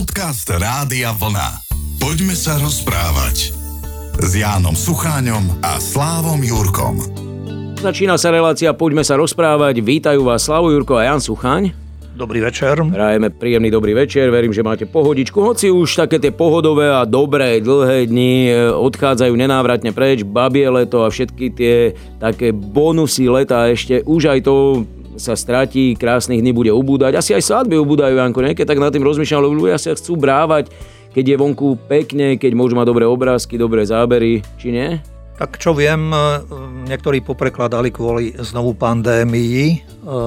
Podcast Rádia Vlna. Poďme sa rozprávať s Jánom Sucháňom a Slávom Jurkom. Začína sa relácia Poďme sa rozprávať. Vítajú vás Slavo Jurko a Jan Suchaň. Dobrý večer. Prajeme príjemný dobrý večer, verím, že máte pohodičku. Hoci už také tie pohodové a dobré dlhé dni e, odchádzajú nenávratne preč, babie leto a všetky tie také bonusy leta ešte už aj to sa stratí, krásnych dní bude ubúdať. Asi aj svadby ubúdajú, Janko, nie? Keď tak nad tým rozmýšľam, lebo ľudia sa chcú brávať, keď je vonku pekne, keď môžu mať dobré obrázky, dobré zábery, či nie? Tak čo viem, e, niektorí poprekladali kvôli znovu pandémii e,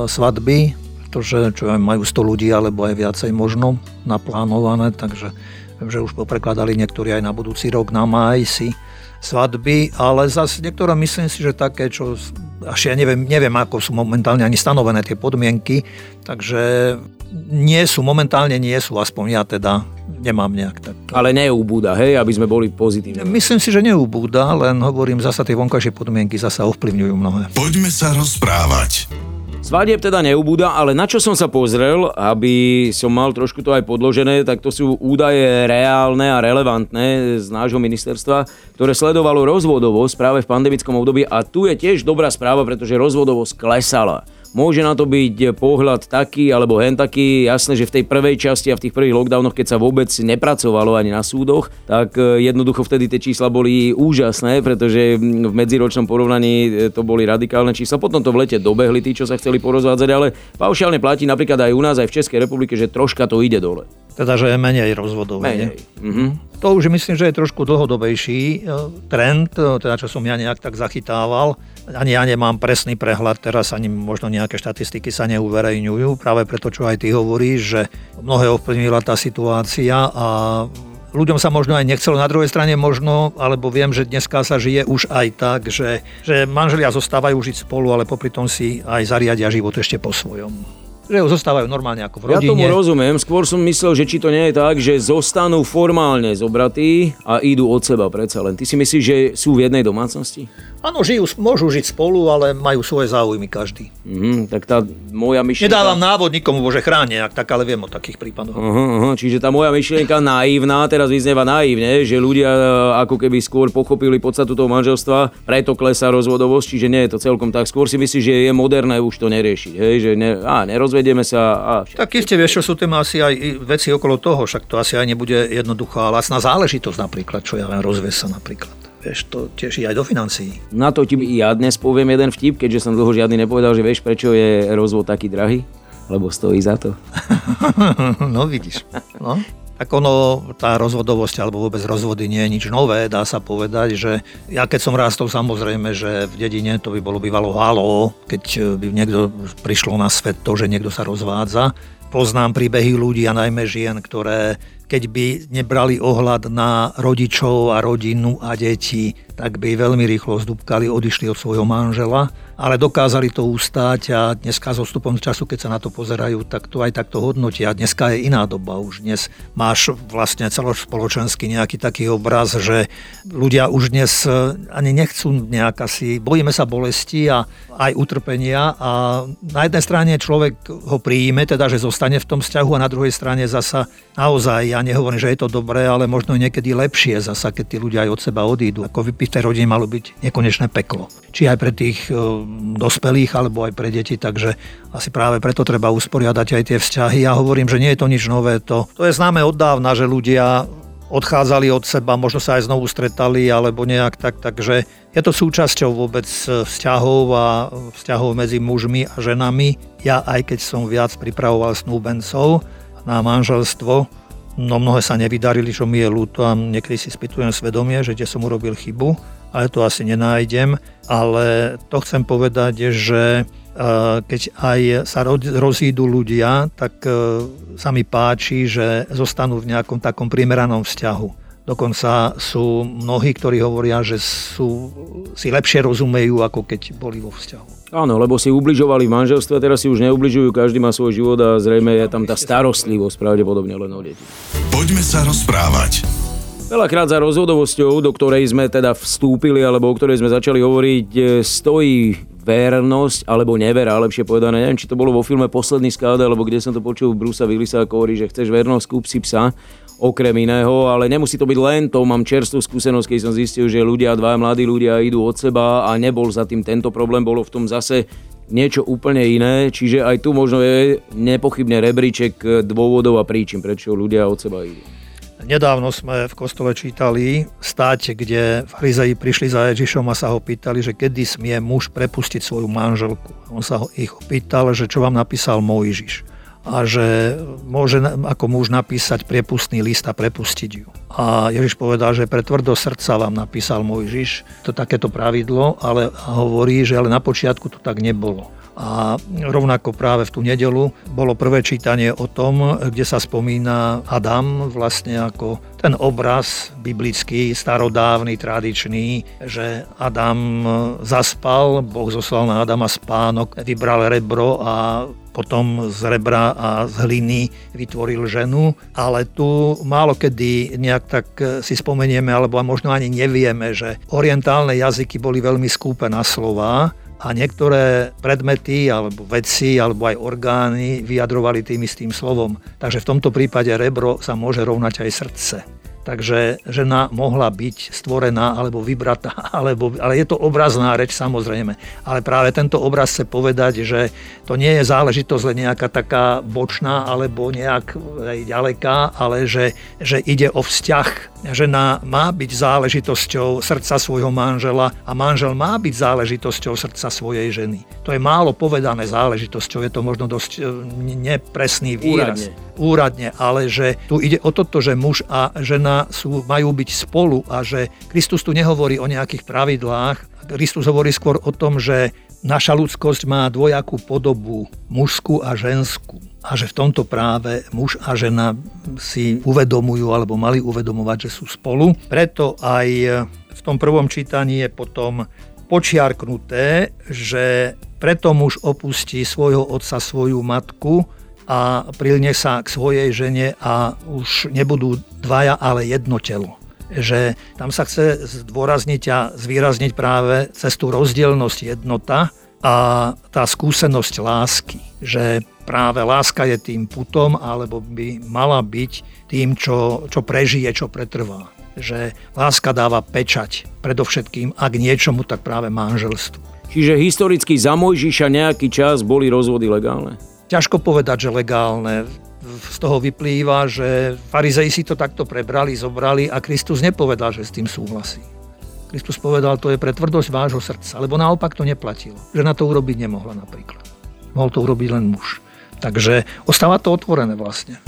svadby, pretože čo aj majú 100 ľudí alebo aj viacej možno naplánované, takže viem, že už poprekladali niektorí aj na budúci rok na maj si svadby, ale zase niektoré myslím si, že také, čo až ja neviem, neviem, ako sú momentálne ani stanovené tie podmienky, takže nie sú, momentálne nie sú, aspoň ja teda nemám nejak tak. Ale neubúda, hej, aby sme boli pozitívni. Myslím si, že neubúda, len hovorím, zasa tie vonkajšie podmienky zasa ovplyvňujú mnohé. Poďme sa rozprávať. Svadieb teda neubúda, ale na čo som sa pozrel, aby som mal trošku to aj podložené, tak to sú údaje reálne a relevantné z nášho ministerstva, ktoré sledovalo rozvodovosť práve v pandemickom období a tu je tiež dobrá správa, pretože rozvodovosť klesala. Môže na to byť pohľad taký alebo hen taký. Jasné, že v tej prvej časti a v tých prvých lockdownoch, keď sa vôbec nepracovalo ani na súdoch, tak e, jednoducho vtedy tie čísla boli úžasné, pretože v medziročnom porovnaní e, to boli radikálne čísla. Potom to v lete dobehli tí, čo sa chceli porozvádzať, ale paušálne platí napríklad aj u nás, aj v Českej republike, že troška to ide dole. Teda, že je menej rozvodov. Menej. Mhm. To už myslím, že je trošku dlhodobejší e, trend, teda čo som ja nejak tak zachytával ani ja nemám presný prehľad, teraz ani možno nejaké štatistiky sa neuverejňujú, práve preto, čo aj ty hovoríš, že mnohé ovplyvnila tá situácia a ľuďom sa možno aj nechcelo. Na druhej strane možno, alebo viem, že dneska sa žije už aj tak, že, že manželia zostávajú žiť spolu, ale popri tom si aj zariadia život ešte po svojom že zostávajú normálne ako v rodine. Ja tomu rozumiem, skôr som myslel, že či to nie je tak, že zostanú formálne zobratí a idú od seba predsa len. Ty si myslíš, že sú v jednej domácnosti? Áno, žijú, môžu žiť spolu, ale majú svoje záujmy každý. Mhm, tak tá moja myšlienka... Nedávam návod nikomu, bože chráne, ak tak, ale viem o takých prípadoch. Uh-huh, uh-huh. Čiže tá moja myšlienka naivná, teraz vyznieva naivne, že ľudia e, ako keby skôr pochopili podstatu toho manželstva, preto klesá rozvodovosť, čiže nie je to celkom tak. Skôr si myslíš, že je moderné už to neriešiť, hej? že ne, á, nerozvedieme sa. A... Tak iste vieš, čo sú tam asi aj veci okolo toho, však to asi aj nebude jednoduchá lacná záležitosť napríklad, čo ja len rozvesa napríklad vieš, to tiež aj do financií. Na to ti ja dnes poviem jeden vtip, keďže som dlho žiadny nepovedal, že vieš, prečo je rozvod taký drahý? Lebo stojí za to. no vidíš. No. Tak ono, tá rozvodovosť alebo vôbec rozvody nie je nič nové, dá sa povedať, že ja keď som rástol samozrejme, že v dedine to by bolo bývalo halo, keď by niekto prišlo na svet to, že niekto sa rozvádza. Poznám príbehy ľudí a najmä žien, ktoré keď by nebrali ohľad na rodičov a rodinu a deti, tak by veľmi rýchlo zdúbkali, odišli od svojho manžela, ale dokázali to ustáť a dneska so stupom času, keď sa na to pozerajú, tak to aj takto hodnotia. Dneska je iná doba už. Dnes máš vlastne celospoločenský nejaký taký obraz, že ľudia už dnes ani nechcú nejak asi, bojíme sa bolesti a aj utrpenia a na jednej strane človek ho príjme, teda že zostane v tom vzťahu a na druhej strane zasa naozaj, ja nehovorím, že je to dobré, ale možno niekedy lepšie zasa, keď tí ľudia aj od seba odídu. Ako by v tej rodine malo byť nekonečné peklo. Či aj pre tých e, dospelých, alebo aj pre deti, takže asi práve preto treba usporiadať aj tie vzťahy. Ja hovorím, že nie je to nič nové. To, to je známe od dávna, že ľudia odchádzali od seba, možno sa aj znovu stretali, alebo nejak tak, takže je to súčasťou vôbec vzťahov a vzťahov medzi mužmi a ženami. Ja aj keď som viac pripravoval snúbencov na manželstvo, no mnohé sa nevydarili, čo mi je ľúto a niekedy si spýtujem svedomie, že kde som urobil chybu, ale to asi nenájdem. Ale to chcem povedať, že keď aj sa rozídu ľudia, tak e, sa mi páči, že zostanú v nejakom takom primeranom vzťahu. Dokonca sú mnohí, ktorí hovoria, že sú, si lepšie rozumejú, ako keď boli vo vzťahu. Áno, lebo si ubližovali v manželstve, teraz si už neubližujú, každý má svoj život a zrejme je tam tá starostlivosť pravdepodobne len o deti. Poďme sa rozprávať. Veľakrát za rozhodovosťou, do ktorej sme teda vstúpili alebo o ktorej sme začali hovoriť, stojí vernosť alebo nevera, lepšie povedané. Neviem, či to bolo vo filme Posledný skáda, alebo kde som to počul Brusa Willisa, hovorí, že chceš vernosť, kúp si psa okrem iného, ale nemusí to byť len to. Mám čerstvú skúsenosť, keď som zistil, že ľudia, dva mladí ľudia idú od seba a nebol za tým tento problém, bolo v tom zase niečo úplne iné, čiže aj tu možno je nepochybne rebríček dôvodov a príčin, prečo ľudia od seba idú. Nedávno sme v kostole čítali státe, kde farizeji prišli za Ježišom a sa ho pýtali, že kedy smie muž prepustiť svoju manželku. On sa ho ich opýtal, že čo vám napísal Mojžiš a že môže ako muž napísať priepustný list a prepustiť ju. A Ježiš povedal, že pre tvrdo srdca vám napísal Mojžiš to takéto pravidlo, ale hovorí, že ale na počiatku to tak nebolo. A rovnako práve v tú nedelu bolo prvé čítanie o tom, kde sa spomína Adam vlastne ako ten obraz biblický, starodávny, tradičný, že Adam zaspal, Boh zoslal na Adama spánok, vybral rebro a potom z rebra a z hliny vytvoril ženu, ale tu málo kedy nejak tak si spomenieme, alebo možno ani nevieme, že orientálne jazyky boli veľmi skúpe na slova a niektoré predmety alebo veci alebo aj orgány vyjadrovali tým istým slovom. Takže v tomto prípade rebro sa môže rovnať aj srdce. Takže žena mohla byť stvorená alebo vybratá, alebo, ale je to obrazná reč samozrejme. Ale práve tento obraz chce povedať, že to nie je záležitosť len nejaká taká bočná alebo nejak ďaleká, ale že, že ide o vzťah. Žena má byť záležitosťou srdca svojho manžela a manžel má byť záležitosťou srdca svojej ženy. To je málo povedané záležitosťou, je to možno dosť e, nepresný výraz. Úradne. Úradne, ale že tu ide o toto, že muž a žena sú, majú byť spolu a že Kristus tu nehovorí o nejakých pravidlách. Kristus hovorí skôr o tom, že naša ľudskosť má dvojakú podobu, mužskú a ženskú. A že v tomto práve muž a žena si uvedomujú alebo mali uvedomovať, že sú spolu. Preto aj v tom prvom čítaní je potom počiarknuté, že preto muž opustí svojho otca, svoju matku a prilne sa k svojej žene a už nebudú dvaja, ale jedno telo. Že tam sa chce zdôrazniť a zvýrazniť práve cez tú rozdielnosť jednota a tá skúsenosť lásky. Že práve láska je tým putom, alebo by mala byť tým, čo, čo prežije, čo pretrvá. Že láska dáva pečať, predovšetkým, ak niečomu, tak práve manželstvu. Čiže historicky za Mojžiša nejaký čas boli rozvody legálne? Ťažko povedať, že legálne. Z toho vyplýva, že farizei si to takto prebrali, zobrali a Kristus nepovedal, že s tým súhlasí. Kristus povedal, to je pre tvrdosť vášho srdca, lebo naopak to neplatilo. Že na to urobiť nemohla napríklad. Mohol to urobiť len muž. Takže ostáva to otvorené vlastne.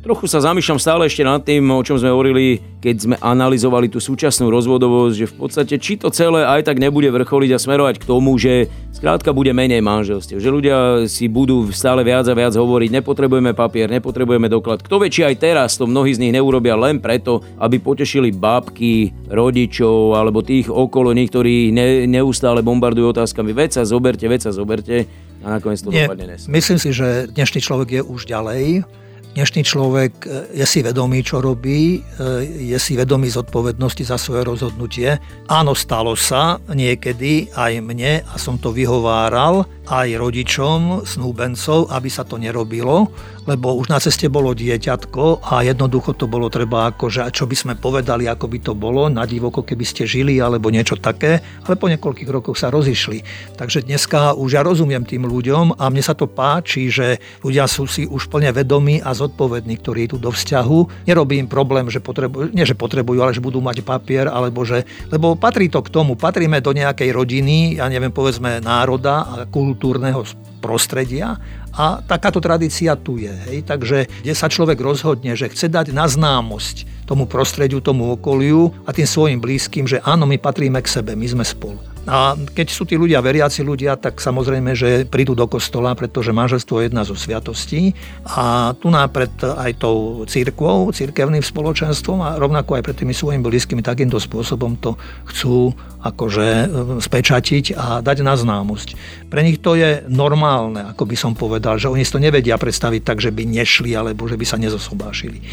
Trochu sa zamýšľam stále ešte nad tým, o čom sme hovorili, keď sme analyzovali tú súčasnú rozvodovosť, že v podstate či to celé aj tak nebude vrcholiť a smerovať k tomu, že skrátka bude menej manželstiev. Že ľudia si budú stále viac a viac hovoriť, nepotrebujeme papier, nepotrebujeme doklad. Kto vie, či aj teraz to mnohí z nich neurobia len preto, aby potešili babky, rodičov alebo tých okolo nich, ktorí ne, neustále bombardujú otázkami. Veď sa zoberte, veď sa zoberte a nakoniec to Nie, dopadne nesmie. Myslím si, že dnešný človek je už ďalej Dnešný človek e, je si vedomý, čo robí, e, je si vedomý zodpovednosti za svoje rozhodnutie. Áno, stalo sa niekedy aj mne a som to vyhováral aj rodičom snúbencov, aby sa to nerobilo, lebo už na ceste bolo dieťatko a jednoducho to bolo treba akože, čo by sme povedali, ako by to bolo, na divoko, keby ste žili alebo niečo také, ale po niekoľkých rokoch sa rozišli. Takže dneska už ja rozumiem tým ľuďom a mne sa to páči, že ľudia sú si už plne vedomí a zodpovední, ktorí idú do vzťahu. Nerobí im problém, že potrebujú, nie že potrebujú, ale že budú mať papier, alebo že, lebo patrí to k tomu, patríme do nejakej rodiny, ja neviem, povedzme národa a kultúrneho prostredia a takáto tradícia tu je. Hej. Takže kde sa človek rozhodne, že chce dať na známosť tomu prostrediu, tomu okoliu a tým svojim blízkym, že áno, my patríme k sebe, my sme spolu. A keď sú tí ľudia veriaci ľudia, tak samozrejme, že prídu do kostola, pretože manželstvo je jedna zo sviatostí. A tu pred aj tou církvou, církevným spoločenstvom a rovnako aj pred tými svojimi blízkymi takýmto spôsobom to chcú akože e, spečatiť a dať na známosť. Pre nich to je normálne, ako by som povedal, že oni si to nevedia predstaviť tak, že by nešli alebo že by sa nezosobášili.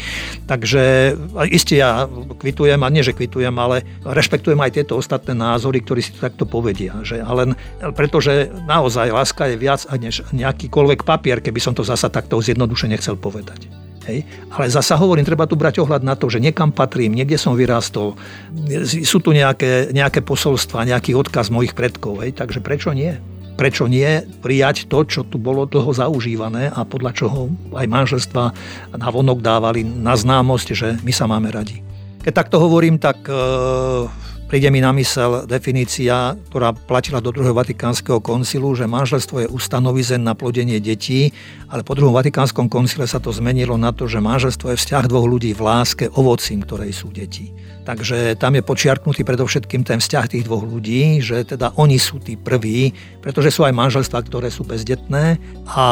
Takže isté ja kvitujem, a nie, že kvitujem, ale rešpektujem aj tieto ostatné názory, ktorí si to takto povedia. Že, ale pretože naozaj láska je viac než nejakýkoľvek papier, keby som to zasa takto zjednodušene chcel povedať. Hej. Ale zasa hovorím, treba tu brať ohľad na to, že niekam patrím, niekde som vyrástol, sú tu nejaké, nejaké posolstva, nejaký odkaz mojich predkov, hej. takže prečo nie? Prečo nie prijať to, čo tu bolo dlho zaužívané a podľa čoho aj manželstva na vonok dávali na známosť, že my sa máme radi. Keď takto hovorím, tak e, Príde mi na mysel definícia, ktorá platila do druhého Vatikánskeho koncilu, že manželstvo je ustanovizen na plodenie detí, ale po druhom Vatikánskom koncile sa to zmenilo na to, že manželstvo je vzťah dvoch ľudí v láske, ovocím, ktorej sú deti. Takže tam je počiarknutý predovšetkým ten vzťah tých dvoch ľudí, že teda oni sú tí prví, pretože sú aj manželstva, ktoré sú bezdetné a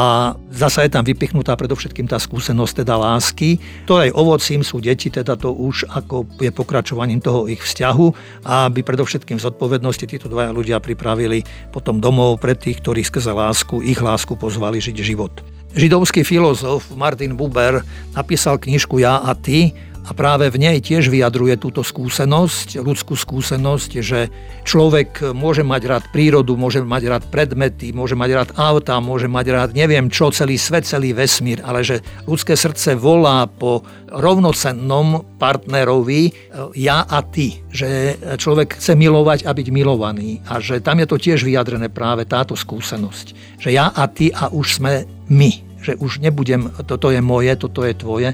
zasa je tam vypichnutá predovšetkým tá skúsenosť teda lásky, ktorej ovocím sú deti, teda to už ako je pokračovaním toho ich vzťahu a aby predovšetkým zodpovednosti títo dvaja ľudia pripravili potom domov pre tých, ktorí skrze lásku, ich lásku pozvali žiť život. Židovský filozof Martin Buber napísal knižku Ja a ty a práve v nej tiež vyjadruje túto skúsenosť, ľudskú skúsenosť, že človek môže mať rád prírodu, môže mať rád predmety, môže mať rád auta, môže mať rád neviem čo, celý svet, celý vesmír, ale že ľudské srdce volá po rovnocennom partnerovi e, ja a ty, že človek chce milovať a byť milovaný. A že tam je to tiež vyjadrené práve táto skúsenosť, že ja a ty a už sme my, že už nebudem, toto je moje, toto je tvoje,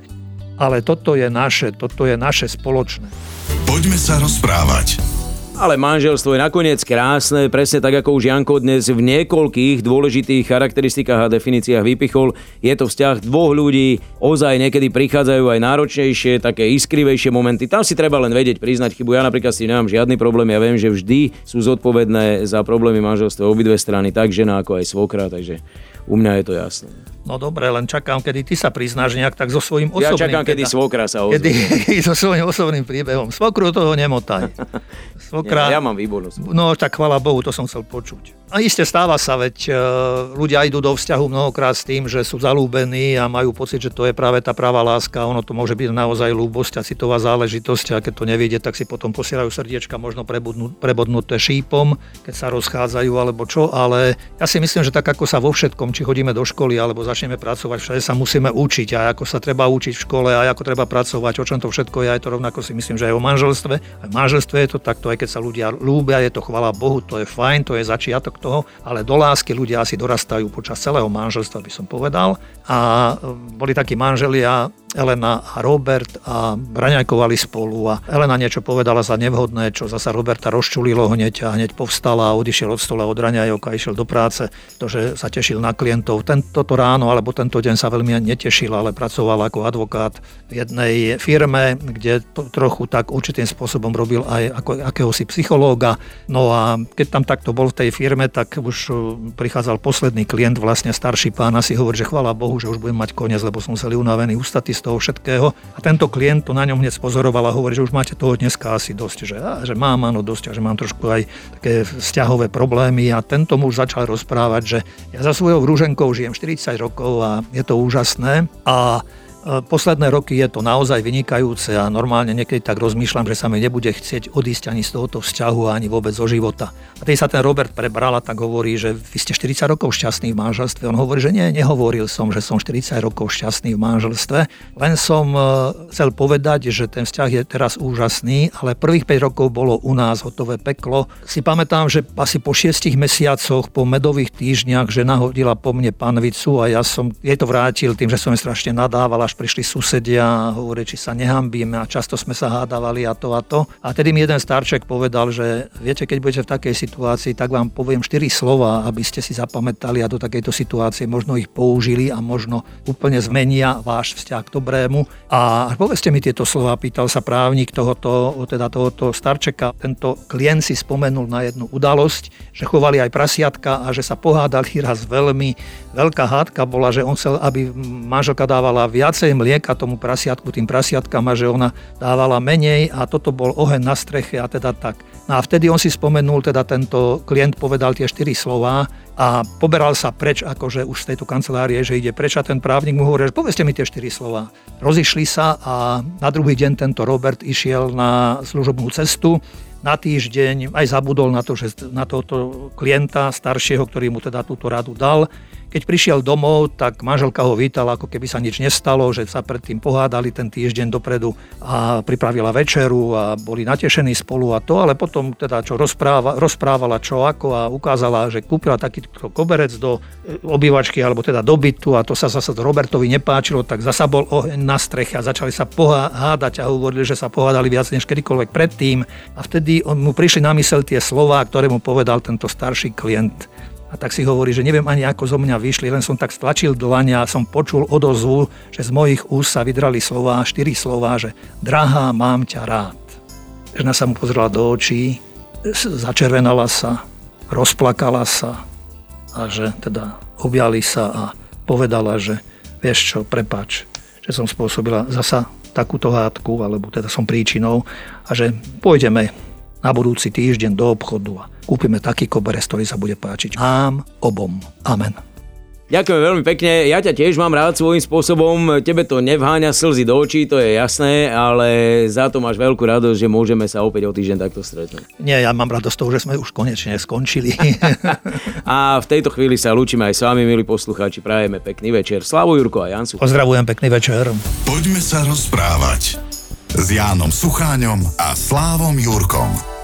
ale toto je naše, toto je naše spoločné. Poďme sa rozprávať. Ale manželstvo je nakoniec krásne, presne tak ako už Janko dnes v niekoľkých dôležitých charakteristikách a definíciách vypichol. Je to vzťah dvoch ľudí, ozaj niekedy prichádzajú aj náročnejšie, také iskrivejšie momenty. Tam si treba len vedieť, priznať chybu. Ja napríklad si nemám žiadny problém, ja viem, že vždy sú zodpovedné za problémy manželstva obidve strany, tak žena ako aj svokra, takže u mňa je to jasné. No dobre, len čakám, kedy ty sa priznáš nejak tak so svojím osobným... Ja čakám, kedy teda, svokra sa ozve. Kedy, so svojím osobným príbehom. Svokru toho nemotaj. Svokra... Ja, ja mám výbornú No tak chvala Bohu, to som chcel počuť. A iste stáva sa, veď e, ľudia idú do vzťahu mnohokrát s tým, že sú zalúbení a majú pocit, že to je práve tá práva láska. Ono to môže byť naozaj ľúbosť a citová záležitosť a keď to nevidie, tak si potom posielajú srdiečka možno prebodnuté šípom, keď sa rozchádzajú alebo čo. Ale ja si myslím, že tak ako sa vo všetkom, či chodíme do školy alebo začneme pracovať, všade sa musíme učiť a ako sa treba učiť v škole a ako treba pracovať, o čom to všetko je, aj to rovnako si myslím, že aj o manželstve. Aj v manželstve je to takto, aj keď sa ľudia ľúbia, je to chvala Bohu, to je fajn, to je začiatok toho, ale do lásky ľudia asi dorastajú počas celého manželstva, by som povedal. A e, boli takí manželia, Elena a Robert a braňajkovali spolu a Elena niečo povedala za nevhodné, čo zasa Roberta rozčulilo hneď a hneď povstala a odišiel od stola od raňajok a išiel do práce, to, že sa tešil na klientov. Tento ráno alebo tento deň sa veľmi netešil, ale pracoval ako advokát v jednej firme, kde trochu tak určitým spôsobom robil aj ako akéhosi psychológa. No a keď tam takto bol v tej firme, tak už uh, prichádzal posledný klient, vlastne starší pán, asi hovorí, že chvála Bohu, že už budem mať koniec, lebo som celý unavený, ústatý toho všetkého. A tento klient to na ňom hneď pozoroval a hovorí, že už máte toho dneska asi dosť, že, á, že mám áno dosť a že mám trošku aj také vzťahové problémy a tento muž začal rozprávať, že ja za svojou rúženkou žijem 40 rokov a je to úžasné a posledné roky je to naozaj vynikajúce a normálne niekedy tak rozmýšľam, že sa mi nebude chcieť odísť ani z tohoto vzťahu, ani vôbec zo života. A keď sa ten Robert prebral a tak hovorí, že vy ste 40 rokov šťastný v manželstve. On hovorí, že nie, nehovoril som, že som 40 rokov šťastný v manželstve, len som e, chcel povedať, že ten vzťah je teraz úžasný, ale prvých 5 rokov bolo u nás hotové peklo. Si pamätám, že asi po 6 mesiacoch, po medových týždňach, že nahodila po mne panvicu a ja som jej to vrátil tým, že som strašne nadával až prišli susedia a hovorí, či sa nehambíme a často sme sa hádavali a to a to. A tedy mi jeden starček povedal, že viete, keď budete v takej situácii, tak vám poviem 4 slova, aby ste si zapamätali a do takejto situácie možno ich použili a možno úplne zmenia váš vzťah k dobrému. A povedzte mi tieto slova, pýtal sa právnik tohoto, teda tohoto starčeka. Tento klient si spomenul na jednu udalosť, že chovali aj prasiatka a že sa pohádali raz veľmi. Veľká hádka bola, že on chcel, aby manželka dávala viac viacej mlieka tomu prasiatku, tým prasiatkám a že ona dávala menej a toto bol oheň na streche a teda tak. No a vtedy on si spomenul, teda tento klient povedal tie štyri slova a poberal sa preč, akože už z tejto kancelárie, že ide preč a ten právnik mu hovorí, že povedzte mi tie štyri slova. Rozišli sa a na druhý deň tento Robert išiel na služobnú cestu na týždeň aj zabudol na to, že na tohoto klienta staršieho, ktorý mu teda túto radu dal. Keď prišiel domov, tak manželka ho vítala, ako keby sa nič nestalo, že sa predtým pohádali ten týždeň dopredu a pripravila večeru a boli natešení spolu a to, ale potom teda čo rozpráva, rozprávala čo ako a ukázala, že kúpila takýto koberec do e, obývačky alebo teda do bytu a to sa zase Robertovi nepáčilo, tak zasa bol oheň na streche a začali sa pohádať a hovorili, že sa pohádali viac než kedykoľvek predtým. A vtedy mu prišli na mysel tie slova, ktoré mu povedal tento starší klient a tak si hovorí, že neviem ani ako zo mňa vyšli, len som tak stlačil dlania a som počul odozvu, že z mojich úst sa vydrali slova, štyri slova, že drahá, mám ťa rád. Žena sa mu pozrela do očí, začervenala sa, rozplakala sa a že teda objali sa a povedala, že vieš čo, prepač, že som spôsobila zasa takúto hádku, alebo teda som príčinou a že pôjdeme na budúci týždeň do obchodu a kúpime taký koberec, ktorý sa bude páčiť nám obom. Amen. Ďakujem veľmi pekne. Ja ťa tiež mám rád svojím spôsobom. Tebe to nevháňa slzy do očí, to je jasné, ale za to máš veľkú radosť, že môžeme sa opäť o týždeň takto stretnúť. Nie, ja mám radosť toho, že sme už konečne skončili. a v tejto chvíli sa lúčime aj s vami, milí poslucháči. Prajeme pekný večer. Slavu Jurko a Jansu. Pozdravujem, pekný večer. Poďme sa rozprávať s Jánom Sucháňom a Slávom Jurkom.